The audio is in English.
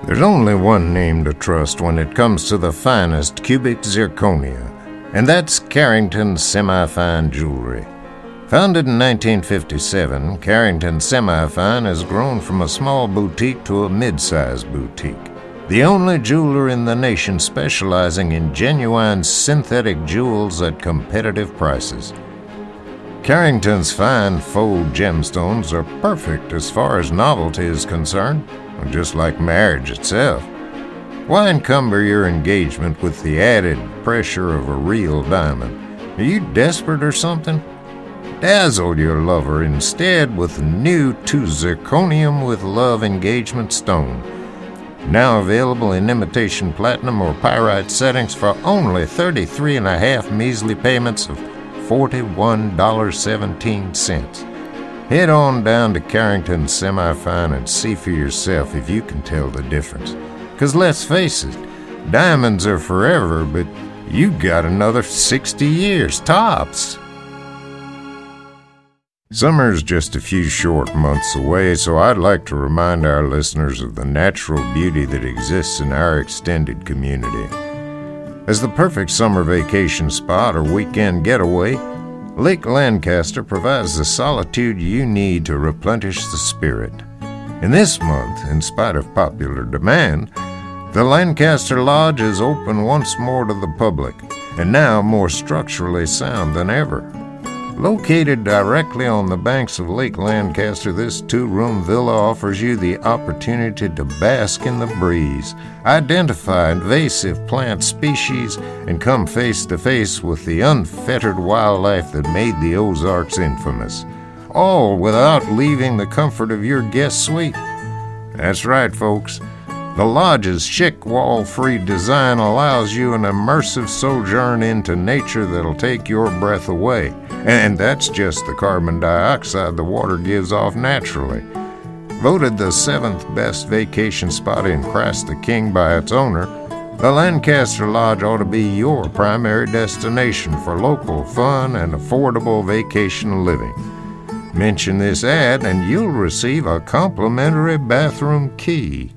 There's only one name to trust when it comes to the finest cubic zirconia, and that's Carrington Semi-Fine Jewelry. Founded in 1957, Carrington Semi-Fine has grown from a small boutique to a mid-sized boutique. The only jeweler in the nation specializing in genuine synthetic jewels at competitive prices. Carrington's fine faux gemstones are perfect as far as novelty is concerned, just like marriage itself. Why encumber your engagement with the added pressure of a real diamond? Are you desperate or something? Dazzle your lover instead with new to zirconium with love engagement stone. Now available in imitation platinum or pyrite settings for only 33 and a half measly payments of $41.17. Head on down to Carrington Semi-Fine and see for yourself if you can tell the difference. Because let's face it, diamonds are forever, but you got another 60 years tops. Summer's just a few short months away, so I'd like to remind our listeners of the natural beauty that exists in our extended community. As the perfect summer vacation spot or weekend getaway, Lake Lancaster provides the solitude you need to replenish the spirit. In this month, in spite of popular demand, the Lancaster Lodge is open once more to the public, and now more structurally sound than ever. Located directly on the banks of Lake Lancaster, this two room villa offers you the opportunity to bask in the breeze, identify invasive plant species, and come face to face with the unfettered wildlife that made the Ozarks infamous. All without leaving the comfort of your guest suite. That's right, folks. The lodge's chic wall free design allows you an immersive sojourn into nature that'll take your breath away. And that's just the carbon dioxide the water gives off naturally. Voted the seventh best vacation spot in Christ the King by its owner, the Lancaster Lodge ought to be your primary destination for local fun and affordable vacation living. Mention this ad and you'll receive a complimentary bathroom key.